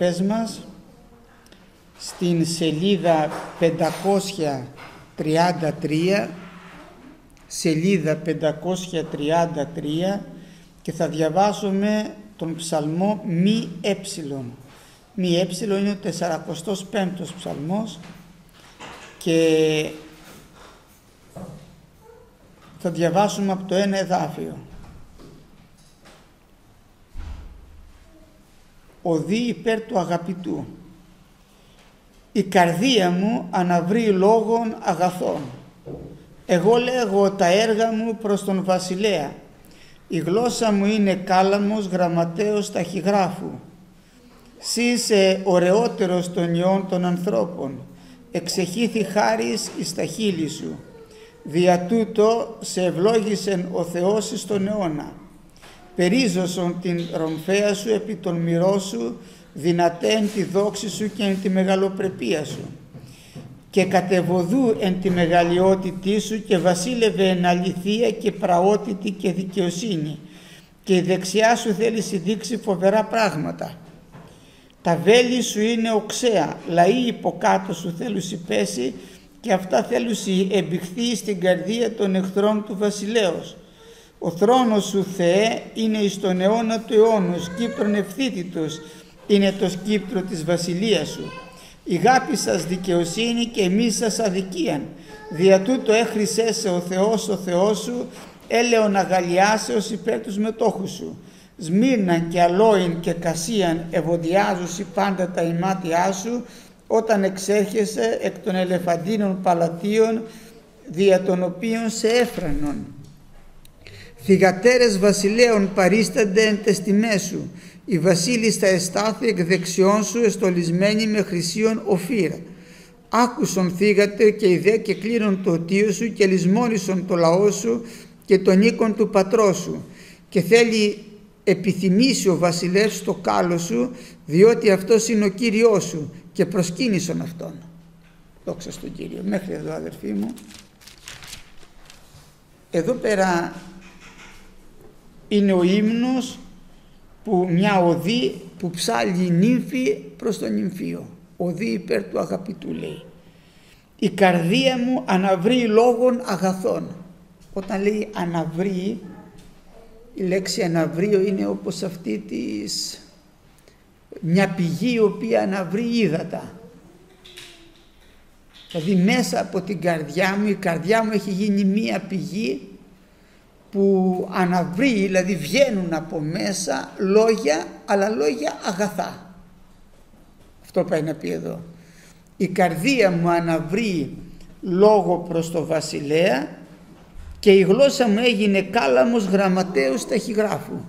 αδελφές μας στην σελίδα 533 σελίδα 533 και θα διαβάσουμε τον ψαλμό μη έψιλον. Μη έψιλον είναι ο 45ος ψαλμός και θα διαβάσουμε από το ένα εδάφιο. Οδεί υπέρ του αγαπητού. Η καρδία μου αναβρεί λόγων αγαθών. Εγώ λέγω τα έργα μου προς τον βασιλέα. Η γλώσσα μου είναι κάλαμος γραμματέος ταχυγράφου. Σύ είσαι ωραιότερος των ιών των ανθρώπων. Εξεχήθη χάρις εις τα χείλη σου. Δια τούτο σε ευλόγησεν ο Θεός εις τον αιώνα. Περίζωσον την ρομφαία σου επί των μυρών σου, δυνατέν τη δόξη σου και εν τη μεγαλοπρεπία σου. Και κατεβοδού εν τη μεγαλειότητή σου και βασίλευε εν αληθεία και πραότητα και δικαιοσύνη. Και η δεξιά σου θέλει δείξει φοβερά πράγματα. Τα βέλη σου είναι οξέα, λαοί υποκάτω σου θέλουν πέσει και αυτά θέλουν εμπιχθεί στην καρδία των εχθρών του βασιλέως. Ο θρόνος σου Θεέ είναι εις τον αιώνα του αιώνου, Κύπρον ευθύτητος είναι το σκύπτρο της βασιλείας σου. Η γάπη σας δικαιοσύνη και εμείς σας αδικίαν. Δια τούτο έχρισέ σε ο Θεός ο Θεός σου, έλεον αγαλιάσεως υπέρ τους μετόχους σου. Σμύρναν και αλόιν και κασίαν ευωδιάζουσι πάντα τα ημάτια σου, όταν εξέρχεσαι εκ των ελεφαντίνων παλατίων, δια των οποίων σε έφρανον. Θυγατέρες βασιλέων παρίστανται εν τες τιμές σου, η βασίλισσα θα εστάθη εκ δεξιών σου εστολισμένη με χρυσίων οφύρα. Άκουσον θύγατε και ιδέ και κλείνον το οτίο σου και λησμόνισον το λαό σου και τον οίκον του πατρός σου και θέλει επιθυμήσει ο βασιλεύς το κάλο σου διότι αυτός είναι ο Κύριός σου και προσκύνησον Αυτόν. Δόξα στον Κύριο. Μέχρι εδώ αδερφοί μου. Εδώ πέρα είναι ο ύμνος που μια οδή που ψάλει η νύμφη προς τον νυμφίο. Οδή υπέρ του αγαπητού λέει. Η καρδία μου αναβρεί λόγων αγαθών. Όταν λέει αναβρεί, η λέξη αναβρίο είναι όπως αυτή της μια πηγή η οποία αναβρεί ύδατα. Δηλαδή μέσα από την καρδιά μου, η καρδιά μου έχει γίνει μία πηγή που αναβρεί, δηλαδή βγαίνουν από μέσα λόγια, αλλά λόγια αγαθά. Αυτό πάει να πει εδώ. Η καρδία μου αναβρεί λόγο προς το βασιλέα και η γλώσσα μου έγινε κάλαμος γραμματέως ταχυγράφου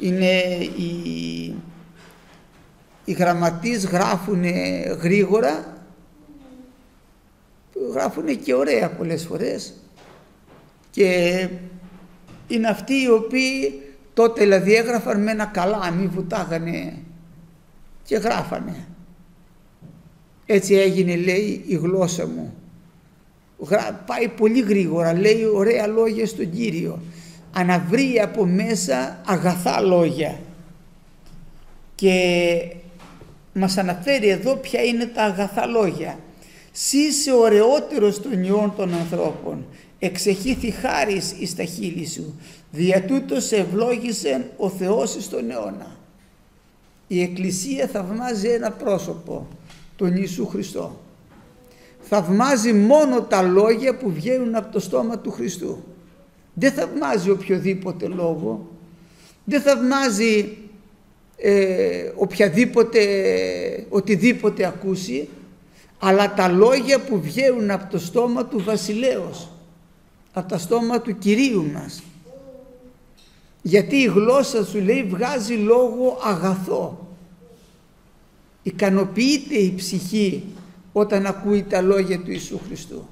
είναι οι, οι γραμματείς γράφουν γρήγορα γράφουν και ωραία πολλές φορές και είναι αυτοί οι οποίοι τότε δηλαδή έγραφαν με ένα καλά μη βουτάγανε και γράφανε. Έτσι έγινε λέει η γλώσσα μου. Πάει πολύ γρήγορα λέει ωραία λόγια στον Κύριο. Αναβρεί από μέσα αγαθά λόγια. Και μας αναφέρει εδώ ποια είναι τα αγαθά λόγια. Σύ είσαι ωραιότερος των ιών των ανθρώπων, εξεχήθη χάρις εις τα χείλη σου, δια τούτος σε ευλόγησε ο Θεός εις τον αιώνα. Η Εκκλησία θαυμάζει ένα πρόσωπο, τον Ιησού Χριστό. Θαυμάζει μόνο τα λόγια που βγαίνουν από το στόμα του Χριστού. Δεν θαυμάζει οποιοδήποτε λόγο, δεν θαυμάζει ε, οποιαδήποτε, οτιδήποτε ακούσει, αλλά τα λόγια που βγαίνουν από το στόμα του βασιλέως, από τα στόμα του Κυρίου μας. Γιατί η γλώσσα σου λέει βγάζει λόγο αγαθό. Ικανοποιείται η ψυχή όταν ακούει τα λόγια του Ιησού Χριστού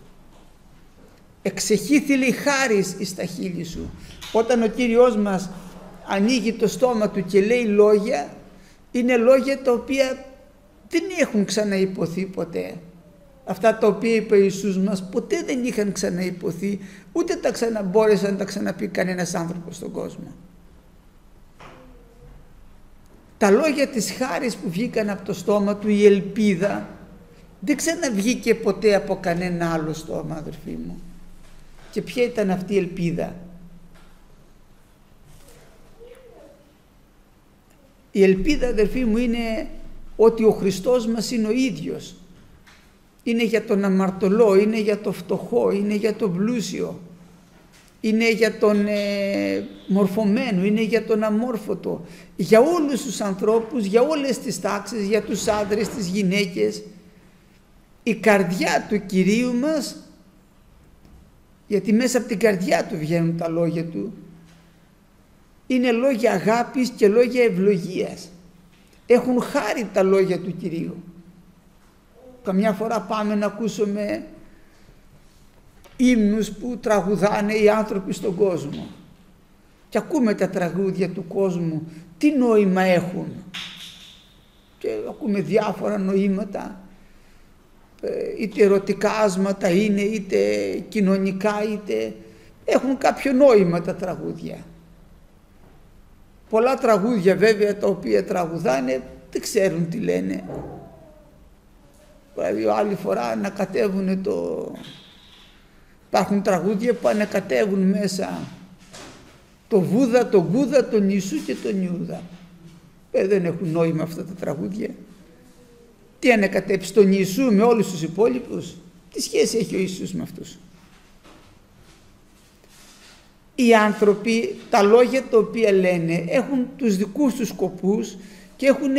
εξεχήθηλη χάρις εις τα χείλη σου. Όταν ο Κύριος μας ανοίγει το στόμα του και λέει λόγια, είναι λόγια τα οποία δεν έχουν ξαναϋποθεί ποτέ. Αυτά τα οποία είπε ο Ιησούς μας ποτέ δεν είχαν ξαναϋποθεί, ούτε τα ξαναμπόρεσαν να τα ξαναπεί κανένας άνθρωπος στον κόσμο. τα λόγια της χάρης που βγήκαν από το στόμα του, η ελπίδα, δεν ξαναβγήκε ποτέ από κανένα άλλο στόμα αδερφοί μου. Και ποια ήταν αυτή η ελπίδα; Η ελπίδα αδερφοί μου είναι ότι ο Χριστός μας είναι ο ίδιος. Είναι για τον αμαρτωλό, είναι για το φτωχό, είναι για τον πλούσιο είναι για τον ε, μορφωμένο, είναι για τον αμόρφωτο, για όλους τους ανθρώπους, για όλες τις τάξεις, για τους άντρες, τις γυναίκες. Η καρδιά του Κυρίου μας, γιατί μέσα από την καρδιά του βγαίνουν τα λόγια του, είναι λόγια αγάπης και λόγια ευλογίας. Έχουν χάρη τα λόγια του Κυρίου. Καμιά φορά πάμε να ακούσουμε ύμνους που τραγουδάνε οι άνθρωποι στον κόσμο. Και ακούμε τα τραγούδια του κόσμου, τι νόημα έχουν. Και ακούμε διάφορα νοήματα, ε, είτε ερωτικά άσματα είναι, είτε κοινωνικά, είτε έχουν κάποιο νόημα τα τραγούδια. Πολλά τραγούδια βέβαια τα οποία τραγουδάνε δεν ξέρουν τι λένε. Δηλαδή άλλη φορά ανακατεύουν το, Υπάρχουν τραγούδια που ανακατεύουν μέσα το Βούδα, το Γκούδα, τον Ιησού και τον Ιούδα. Ε, δεν έχουν νόημα αυτά τα τραγούδια. Τι ανακατέψει τον Ιησού με όλους τους υπόλοιπους; Τι σχέση έχει ο Ιησούς με αυτούς; Οι άνθρωποι, τα λόγια τα οποία λένε έχουν τους δικούς τους σκοπούς και έχουν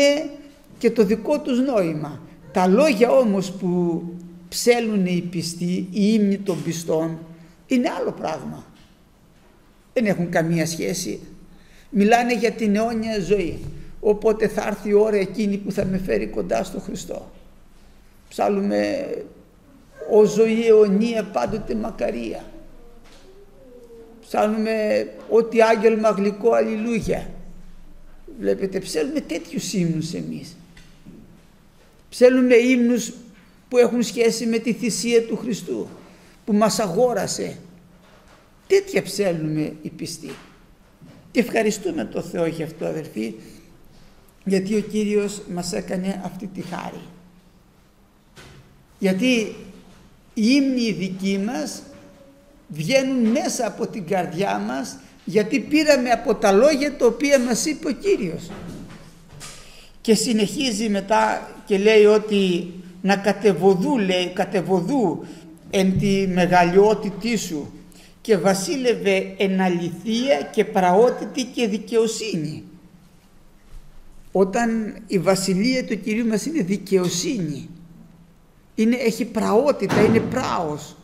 και το δικό τους νόημα. Τα λόγια όμως που ψέλουν οι πιστοί, οι ύμνοι των πιστών, είναι άλλο πράγμα. Δεν έχουν καμία σχέση. Μιλάνε για την αιώνια ζωή. Οπότε θα έρθει η ώρα εκείνη που θα με φέρει κοντά στο Χριστό. Ψάλουμε «Ο ζωή αιωνία πάντοτε μακαρία». Ψάλουμε «Ό,τι άγγελμα γλυκό αλληλούια». Βλέπετε, ψέλουμε τέτοιους ύμνους εμείς. Ψέλουμε ύμνους που έχουν σχέση με τη θυσία του Χριστού που μας αγόρασε. Τέτοια ψέλνουμε οι πιστοί. Και ευχαριστούμε το Θεό για αυτό αδερφοί γιατί ο Κύριος μας έκανε αυτή τη χάρη. Γιατί οι ύμνοι δικοί μας βγαίνουν μέσα από την καρδιά μας γιατί πήραμε από τα λόγια τα οποία μας είπε ο Κύριος. Και συνεχίζει μετά και λέει ότι να κατεβοδού λέει κατεβοδού εν τη μεγαλειότητή σου και βασίλευε εν αληθεία και πραότητα και δικαιοσύνη. Όταν η βασιλεία του Κυρίου μας είναι δικαιοσύνη, είναι, έχει πραότητα, είναι πράος.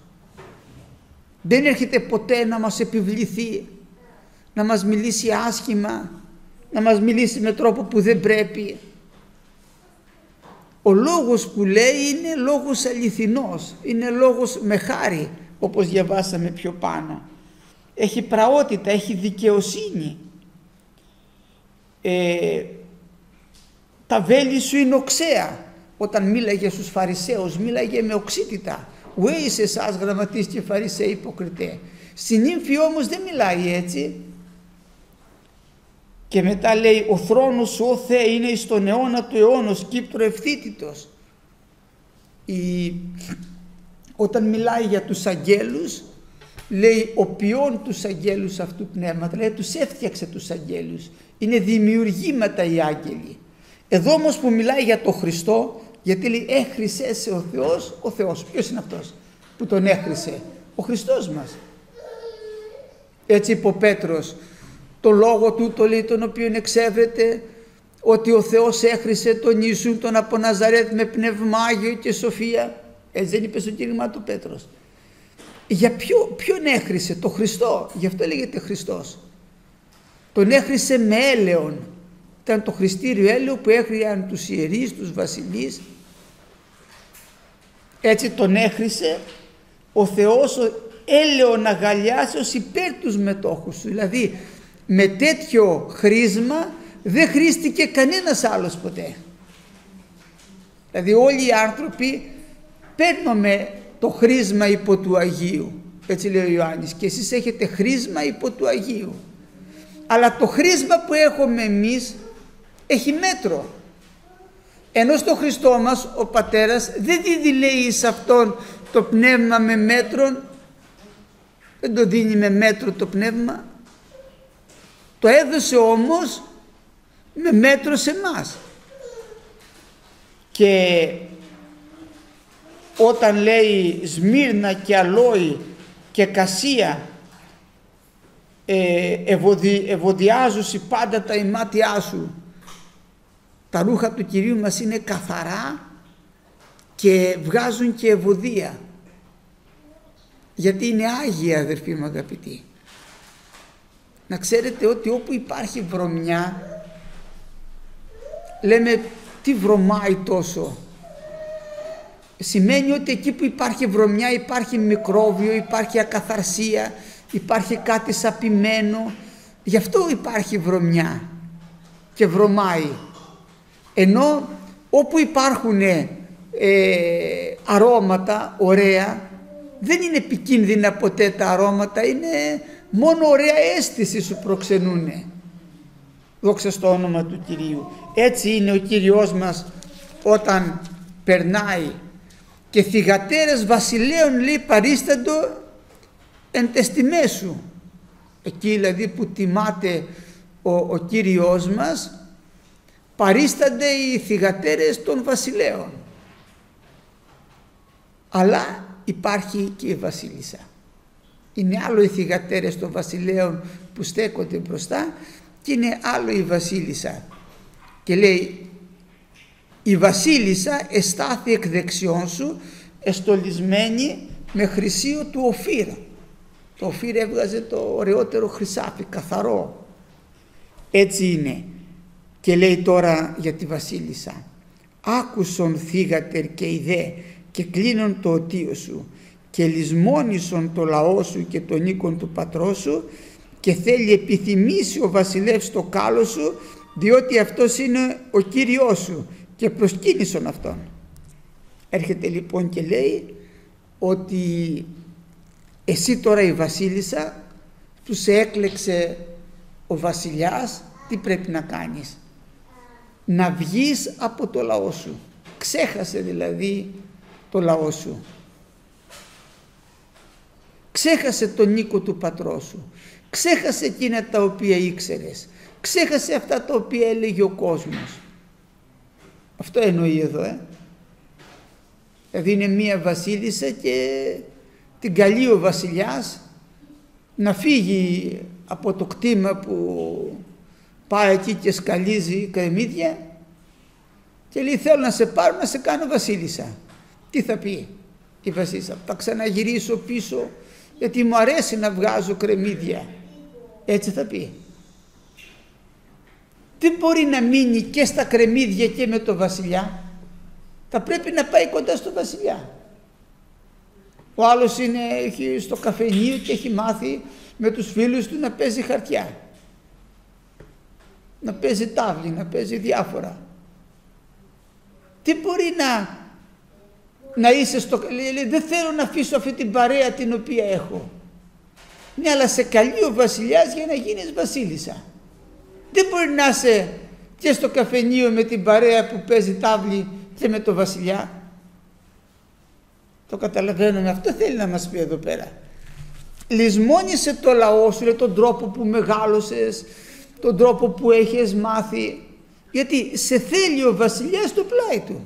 Δεν έρχεται ποτέ να μας επιβληθεί, να μας μιλήσει άσχημα, να μας μιλήσει με τρόπο που δεν πρέπει ο λόγος που λέει είναι λόγος αληθινός, είναι λόγος με χάρη όπως διαβάσαμε πιο πάνω. Έχει πραότητα, έχει δικαιοσύνη. Ε, τα βέλη σου είναι οξέα. Όταν μίλαγε στους Φαρισαίους μίλαγε με οξύτητα. Ουέ είσαι εσάς γραμματείς και Φαρισαίοι υποκριτέ. Στην ύμφη όμως δεν μιλάει έτσι. Και μετά λέει ο θρόνος σου ο Θεέ είναι στον αιώνα του αιώνος Κύπρο ευθύτητος. Η... Όταν μιλάει για τους αγγέλους λέει ο ποιόν τους αγγέλους αυτού πνεύματα λέει τους έφτιαξε τους αγγέλους. Είναι δημιουργήματα οι άγγελοι. Εδώ όμως που μιλάει για το Χριστό γιατί λέει έχρισε σε ο Θεός ο Θεός. Ποιος είναι αυτός που τον έχρισε; Ο Χριστός μας. Έτσι είπε ο Πέτρος το λόγο του το λέει τον οποίο εξέβρεται ότι ο Θεός έχρισε τον Ιησού τον από Ναζαρέτ με πνευμάγιο και σοφία. Έτσι δεν είπε στο κήρυγμα του Πέτρος. Για ποιο, ποιον έχρισε, το Χριστό, γι' αυτό λέγεται Χριστός. Τον έχρισε με έλεον. Ήταν το χριστήριο έλεο που έχριαν τους ιερείς, τους βασιλείς. Έτσι τον έχρισε ο Θεός έλεον ως υπέρ τους μετόχους του. Δηλαδή με τέτοιο χρήσμα δεν χρήστηκε κανένας άλλος ποτέ. Δηλαδή όλοι οι άνθρωποι παίρνουμε το χρήσμα υπό του Αγίου. Έτσι λέει ο Ιωάννης και εσείς έχετε χρήσμα υπό του Αγίου. Αλλά το χρήσμα που έχουμε εμείς έχει μέτρο. Ενώ στο Χριστό μας ο Πατέρας δεν δίδει λέει σε Αυτόν το πνεύμα με μέτρον, δεν το δίνει με μέτρο το πνεύμα, το έδωσε όμως με μέτρο σε μας. Και όταν λέει Σμύρνα και Αλόη και Κασία ε, ευωδι, πάντα τα ημάτια σου. Τα ρούχα του Κυρίου μας είναι καθαρά και βγάζουν και ευωδία. Γιατί είναι Άγια αδερφοί μου αγαπητοί να ξέρετε ότι όπου υπάρχει βρωμιά λέμε τι βρωμάει τόσο σημαίνει ότι εκεί που υπάρχει βρωμιά υπάρχει μικρόβιο, υπάρχει ακαθαρσία, υπάρχει κάτι σαπημένο. Γι' αυτό υπάρχει βρωμιά και βρωμάει. Ενώ όπου υπάρχουν ε, αρώματα ωραία δεν είναι επικίνδυνα ποτέ τα αρώματα, είναι μόνο ωραία αίσθηση σου προξενούν. Δόξα στο όνομα του Κυρίου. Έτσι είναι ο Κύριος μας όταν περνάει και θυγατέρες βασιλέων λέει παρίσταντο εν σου. Εκεί δηλαδή που τιμάται ο, ο Κύριος μας παρίστανται οι θυγατέρες των βασιλέων. Αλλά υπάρχει και η βασίλισσα. Είναι άλλο οι θυγατέρες των βασιλέων που στέκονται μπροστά και είναι άλλο η βασίλισσα. Και λέει η βασίλισσα εστάθη εκ δεξιών σου εστολισμένη με χρυσίο του Οφύρ. Το Οφύρ έβγαζε το ωραιότερο χρυσάφι, καθαρό. Έτσι είναι. Και λέει τώρα για τη βασίλισσα. Άκουσον θύγατερ και ιδέ και κλείνον το οτίο σου και λησμόνισον το λαό σου και τον οίκον του πατρός σου και θέλει επιθυμήσει ο βασιλεύς το κάλο σου διότι αυτός είναι ο Κύριός σου και προσκύνησον αυτόν. Έρχεται λοιπόν και λέει ότι εσύ τώρα η βασίλισσα που σε έκλεξε ο βασιλιάς τι πρέπει να κάνεις; Να βγεις από το λαό σου. Ξέχασε δηλαδή το λαό σου. Ξέχασε τον οίκο του πατρός σου. Ξέχασε εκείνα τα οποία ήξερες. Ξέχασε αυτά τα οποία έλεγε ο κόσμος. Αυτό εννοεί εδώ, ε. Δηλαδή είναι μία βασίλισσα και την καλεί ο βασιλιάς να φύγει από το κτήμα που πάει εκεί και σκαλίζει κρεμμύδια και λέει θέλω να σε πάρω να σε κάνω βασίλισσα. Τι θα πει η βασίλισσα, θα ξαναγυρίσω πίσω γιατί μου αρέσει να βγάζω κρεμμύδια. Έτσι θα πει δεν μπορεί να μείνει και στα κρεμμύδια και με το βασιλιά; Θα πρέπει να πάει κοντά στο βασιλιά. Ο άλλος είναι, έχει στο καφενείο και έχει μάθει με τους φίλους του να παίζει χαρτιά. Να παίζει τάβλη, να παίζει διάφορα. Τι μπορεί να, να είσαι στο... Λέει, δεν θέλω να αφήσω αυτή την παρέα την οποία έχω. Ναι, αλλά σε καλεί ο βασιλιάς για να γίνεις βασίλισσα. Δεν μπορεί να είσαι και στο καφενείο με την παρέα που παίζει τάβλη και με το βασιλιά. Το καταλαβαίνουμε. Αυτό θέλει να μας πει εδώ πέρα. Λυσμόνισε το λαό σου, τον τρόπο που μεγάλωσες, τον τρόπο που έχεις μάθει. Γιατί σε θέλει ο βασιλιάς στο πλάι του.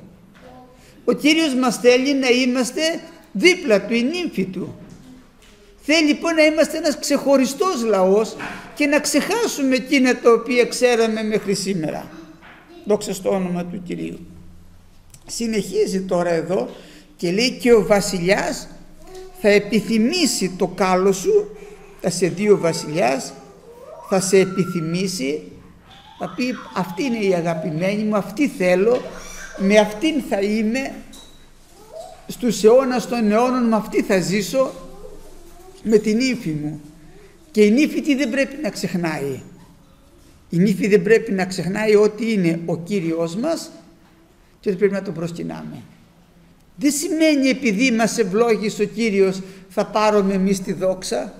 Ο Κύριος μας θέλει να είμαστε δίπλα του, η νύμφη του. Θέλει λοιπόν να είμαστε ένας ξεχωριστός λαός και να ξεχάσουμε εκείνα τα οποία ξέραμε μέχρι σήμερα. Δόξα στο όνομα του Κυρίου. Συνεχίζει τώρα εδώ και λέει και ο βασιλιάς θα επιθυμήσει το κάλο σου, θα σε δει ο βασιλιάς, θα σε επιθυμήσει, θα πει αυτή είναι η αγαπημένη μου, αυτή θέλω, με αυτήν θα είμαι, στους αιώνας των αιώνων με αυτή θα ζήσω με την ύφη μου και η νύφη τι δεν πρέπει να ξεχνάει. Η νύφη δεν πρέπει να ξεχνάει ότι είναι ο Κύριος μας και ότι πρέπει να τον προσκυνάμε. Δεν σημαίνει επειδή μας ευλόγησε ο Κύριος θα πάρουμε εμείς τη δόξα.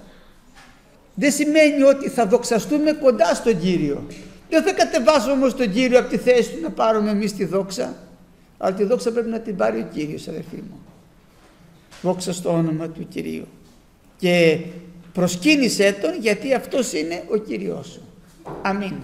Δεν σημαίνει ότι θα δοξαστούμε κοντά στον Κύριο. Δεν Δεν θα κατεβάσουμε όμως τον Κύριο από τη θέση του να πάρουμε εμείς τη δόξα. Αλλά τη δόξα πρέπει να την πάρει ο Κύριος αδερφοί μου. Δόξα στο όνομα του Κυρίου. Και προσκύνησέ Τον γιατί αυτός είναι ο Κύριος σου. Αμήν.